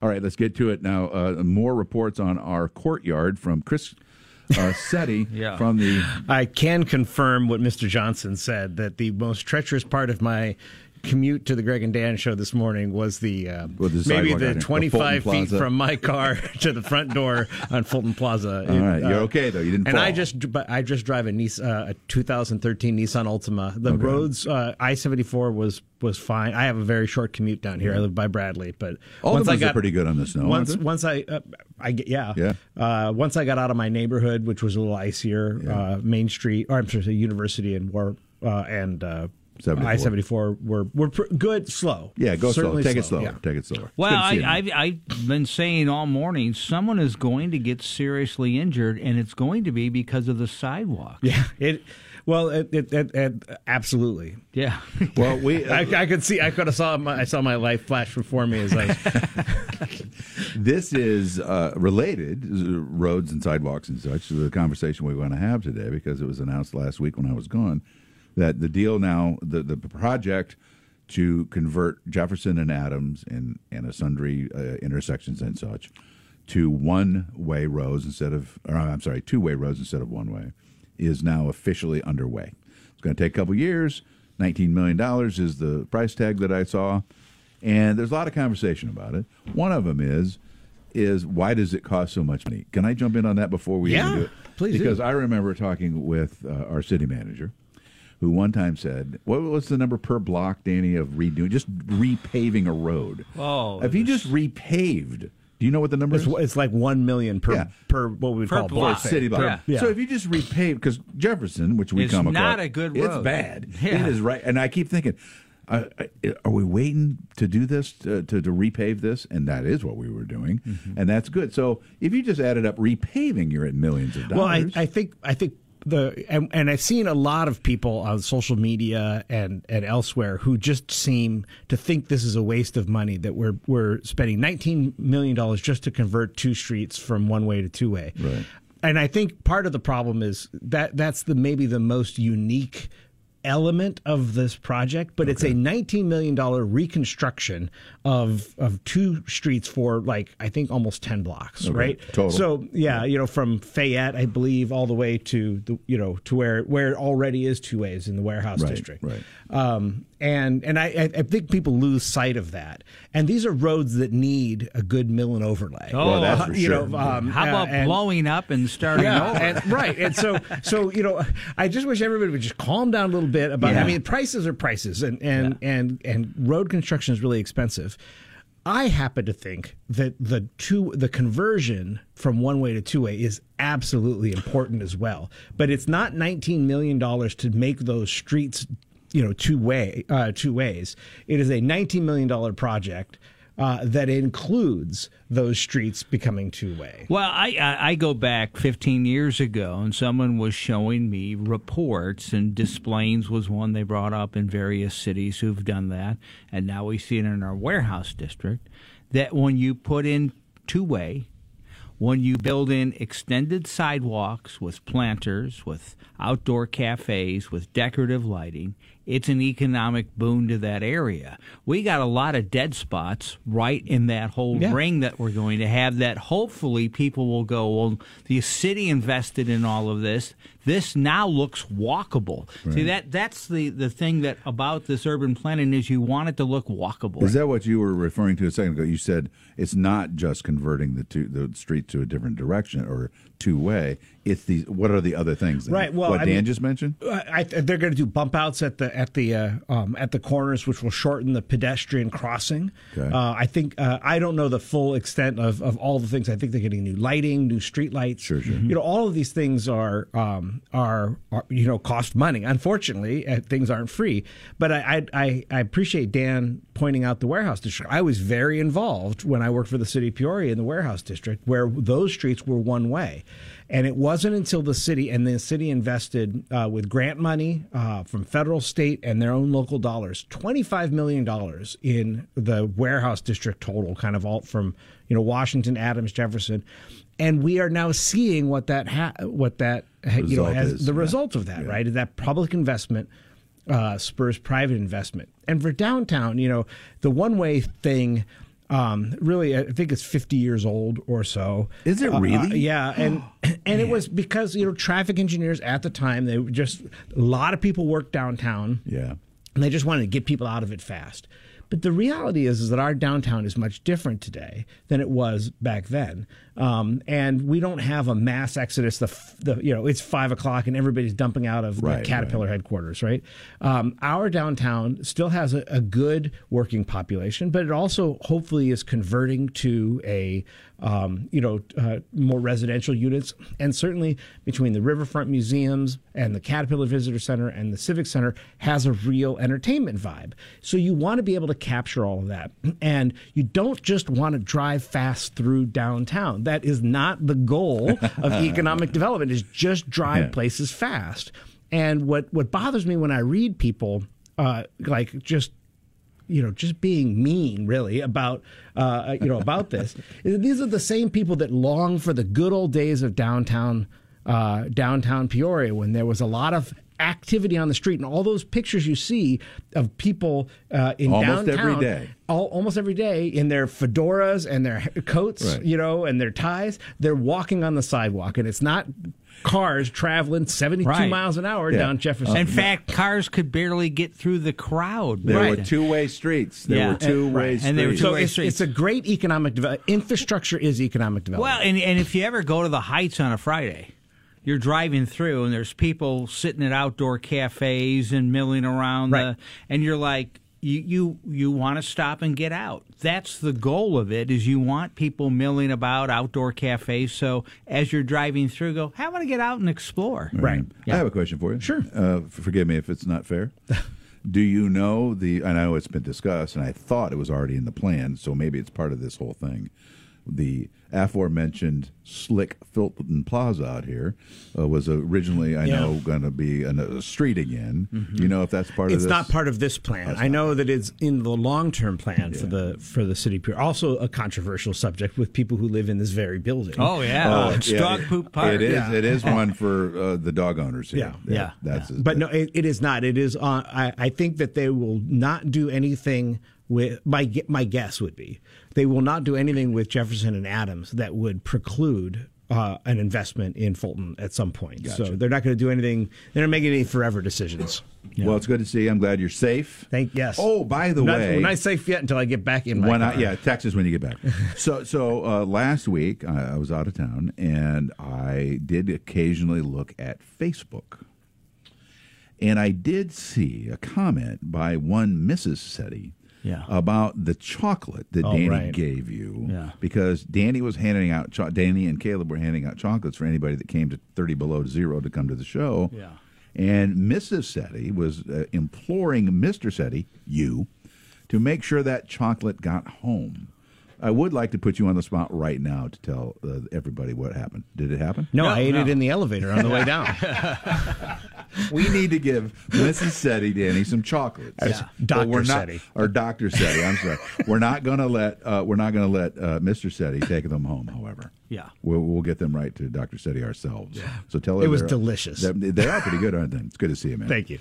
All right, let's get to it now. Uh, more reports on our courtyard from Chris uh, Setti Yeah. from the. I can confirm what Mr. Johnson said that the most treacherous part of my commute to the Greg and Dan show this morning was the, uh, Well, maybe the out here, the 25 feet from my car to the front door on Fulton Plaza. All right, you're okay, though. You didn't And I just but I just drive a Nissan, uh, a 2013 Nissan Altima. The roads uh, I-74 was was fine. I have a very short commute down here. I live by Bradley, but All once I got pretty good on the snow. once once I uh, I get yeah Yeah. Uh, once I got out of my neighborhood, which was a little icier, uh, Main Street or I'm sorry, University and War uh, and uh, 74. I seventy four were were pr- good slow. yeah, go slow. Certainly Take it slow, slower. yeah. Take it slower. Well, good to see I, you. I've, I've been saying all morning someone is going to get seriously injured, and it's going to be because of the sidewalk. Yeah, it. Well, it, it, it, it absolutely. Yeah. well, we I, I could see. I could have saw my. I saw my life flash before me as I. this is uh, related uh, roads and sidewalks and such to the conversation we want to have today because it was announced last week when I was gone that the deal now the the project to convert Jefferson and Adams and and a sundry uh, intersections and such to one way roads instead of or I'm sorry two way roads instead of one way is now officially underway. It's going to take a couple years. $19 million is the price tag that I saw. And there's a lot of conversation about it. One of them is, is why does it cost so much money? Can I jump in on that before we Yeah, do it? please do. Because I remember talking with uh, our city manager, who one time said, "What was the number per block, Danny, of redoing just repaving a road? Oh, if you just repaved, do you know what the number It's, is? it's like one million per Yeah. per what we Per call block. block. city block. Yeah. Yeah. So if you just repave, because Jefferson, which we It's come across, not a good road. It's bad. Yeah. It is right. And I keep thinking, uh, uh, are we waiting to do this to, to, to repave this? And that is what we were doing, Mm-hmm. and that's good. So if you just added up repaving, you're at millions of dollars. Well, I. I think I think the and, and I've seen a lot of people on social media and and elsewhere who just seem to think this is a waste of money that we're we're spending 19 million dollars just to convert two streets from one way to two way. Right. And I think part of the problem is that that's the maybe the most unique element of this project, but it's a $19 million reconstruction of of two streets for like I think almost 10 blocks, right? total. So yeah, you know, from Fayette, I believe, all the way to the you know to where where it already is two ways in the warehouse Right, district. right. Um, and and I I I think people lose sight of that. And these are roads that need a good mill and overlay. Oh, Well, that's for you sure. know, um, How uh, about and- blowing up and starting yeah, over? and, right. And so, so you know, I just wish everybody would just calm down a little bit about. Yeah. I mean, prices are prices, and and and and road construction is really expensive. I happen to think that the two the conversion from one way to two way is absolutely important as well. But it's not nineteen million dollars to make those streets, you know, two way uh, two ways. It is a nineteen million dollar project. Uh, that includes those streets becoming two way. Well, I, I I go back 15 years ago, and someone was showing me reports, and Des Plaines was one they brought up in various cities who've done that, and now we see it in our warehouse district. That when you put in two way, when you build in extended sidewalks with planters, with outdoor cafes, with decorative lighting, it's an economic boon to that area. We got a lot of dead spots right in that whole Yeah. ring that we're going to have that hopefully people will go, well, the city invested in all of this. This now looks walkable. See that that's the, the thing that about this urban planning is you want it to look walkable. Is that what you were referring to a second ago? You said it's not just converting the two the street to a different direction or two way. It's the what are the other things? Right, well, what I Dan mean- just mentioned. Uh, I, they're going to do bump outs at the at the uh, um, at the corners, which will shorten the pedestrian crossing. Okay. Uh, I think uh, I don't know the full extent of, of all the things. I think they're getting new lighting, new street lights. Sure, sure. You know, all of these things are um, are, are you know cost money. Unfortunately, uh, things aren't free. But I I I appreciate Dan pointing out the warehouse district. I was very involved when I worked for the city of Peoria in the warehouse district, where those streets were one way. And it wasn't until the city and the city invested uh, with grant money uh, from federal, state, and their own local dollars, twenty-five million dollars in the warehouse district total, kind of all from you know Washington, Adams, Jefferson, and we are now seeing what that ha- what that ha- you know has is, the yeah. result of that right? Is that public investment uh, spurs private investment, and for downtown, you know, the one-way thing Um, really, I think it's 50 years old or so. Is it Uh, really? uh, yeah, and and it was because you know traffic engineers at the time they were just a lot of people worked downtown Yeah. and they just wanted to get people out of it fast. But the reality is, is that our downtown is much different today than it was back then, um, and we don't have a mass exodus. The, f- the you know it's five o'clock and everybody's dumping out of Right, the Caterpillar headquarters, right? Um, our downtown still has a, a good working population, but it also hopefully is converting to a um, you know uh, more residential units, and certainly between the Riverfront museums and the Caterpillar Visitor Center and the Civic Center has a real entertainment vibe. So you want to be able to capture all of that, and you don't just want to drive fast through downtown. That is not the goal of economic development. Is just drive Yeah. places fast. And what what bothers me when I read people uh, like just you know just being mean really about uh, you know about this. These are the same people that long for the good old days of downtown uh, downtown Peoria when there was a lot of activity on the street and all those pictures you see of people uh, in Almost downtown every day. all, almost every day in their fedoras and their coats Right. you know and their ties they're walking on the sidewalk and it's not cars traveling 72 Right. miles an hour Yeah. down Jefferson In fact, cars could barely get through the crowd. There Right. were two way streets. There Yeah. were two way Right. streets. And they were two-way it's, streets. it's a great economic development. Infrastructure is economic development. Well, and, and if you ever go to the Heights on a Friday, you're driving through and there's people sitting at outdoor cafes and milling around, Right. the, and you're like, you you, you want to stop and get out. That's the goal of it. Is you want people milling about outdoor cafes. So as you're driving through, go, "How want to get out and explore?" right. I have a question for you. Sure. Uh, forgive me if it's not fair. Do you know the? I know it's been discussed, and I thought it was already in the plan, so maybe it's part of this whole thing. The aforementioned slick Fulton Plaza out here uh, was originally, I Yeah. know, going to be an, a street again. Do you know if that's part It's of? It's not part of this plan. I know that it's in the long term plan for the for the city. of Peoria. Also, a controversial subject with people who live in this very building. Oh yeah, Oh, it's yeah, dog poop park. It is. Yeah. It is one for uh, the dog owners here. Yeah. Yeah. That's but no, it, it is not. It is. On, I, I think that they will not do anything with my my guess would be they will not do anything with Jefferson and Adams that would preclude. Uh, an investment in Fulton at some point, so they're not going to do anything. They're not making any forever decisions. Well, it's good to see you. I'm glad you're safe. Thank yes. Oh, by the not, way, we're not safe yet until I get back in my when. I, yeah, text us when you get back. so, so uh, last week I, I was out of town, and I did occasionally look at Facebook, and I did see a comment by one Mrs. Setti. Yeah. About the chocolate that Oh, Danny right. gave you, Yeah. because Danny was handing out, cho- Danny and Caleb were handing out chocolates for anybody that came to thirty below zero to come to the show. Yeah. And Mrs. Setti was uh, imploring Mr. Setti, you, to make sure that chocolate got home. I would like to put you on the spot right now to tell uh, everybody what happened. Did it happen? No, No, I ate no. it in the elevator on the way down. We need to give Mrs. Setti, Danny, some chocolates. Yeah. Dr. we're not, Setti. or Doctor Setti. I'm sorry. We're not going to let uh, we're not going to let uh, Mr. Setti take them home. However, Yeah. we'll, we'll get them right to Dr. Setti ourselves. Yeah. So tell her It was delicious. they're- They are pretty good, aren't they? It's good to see you, man. Thank you.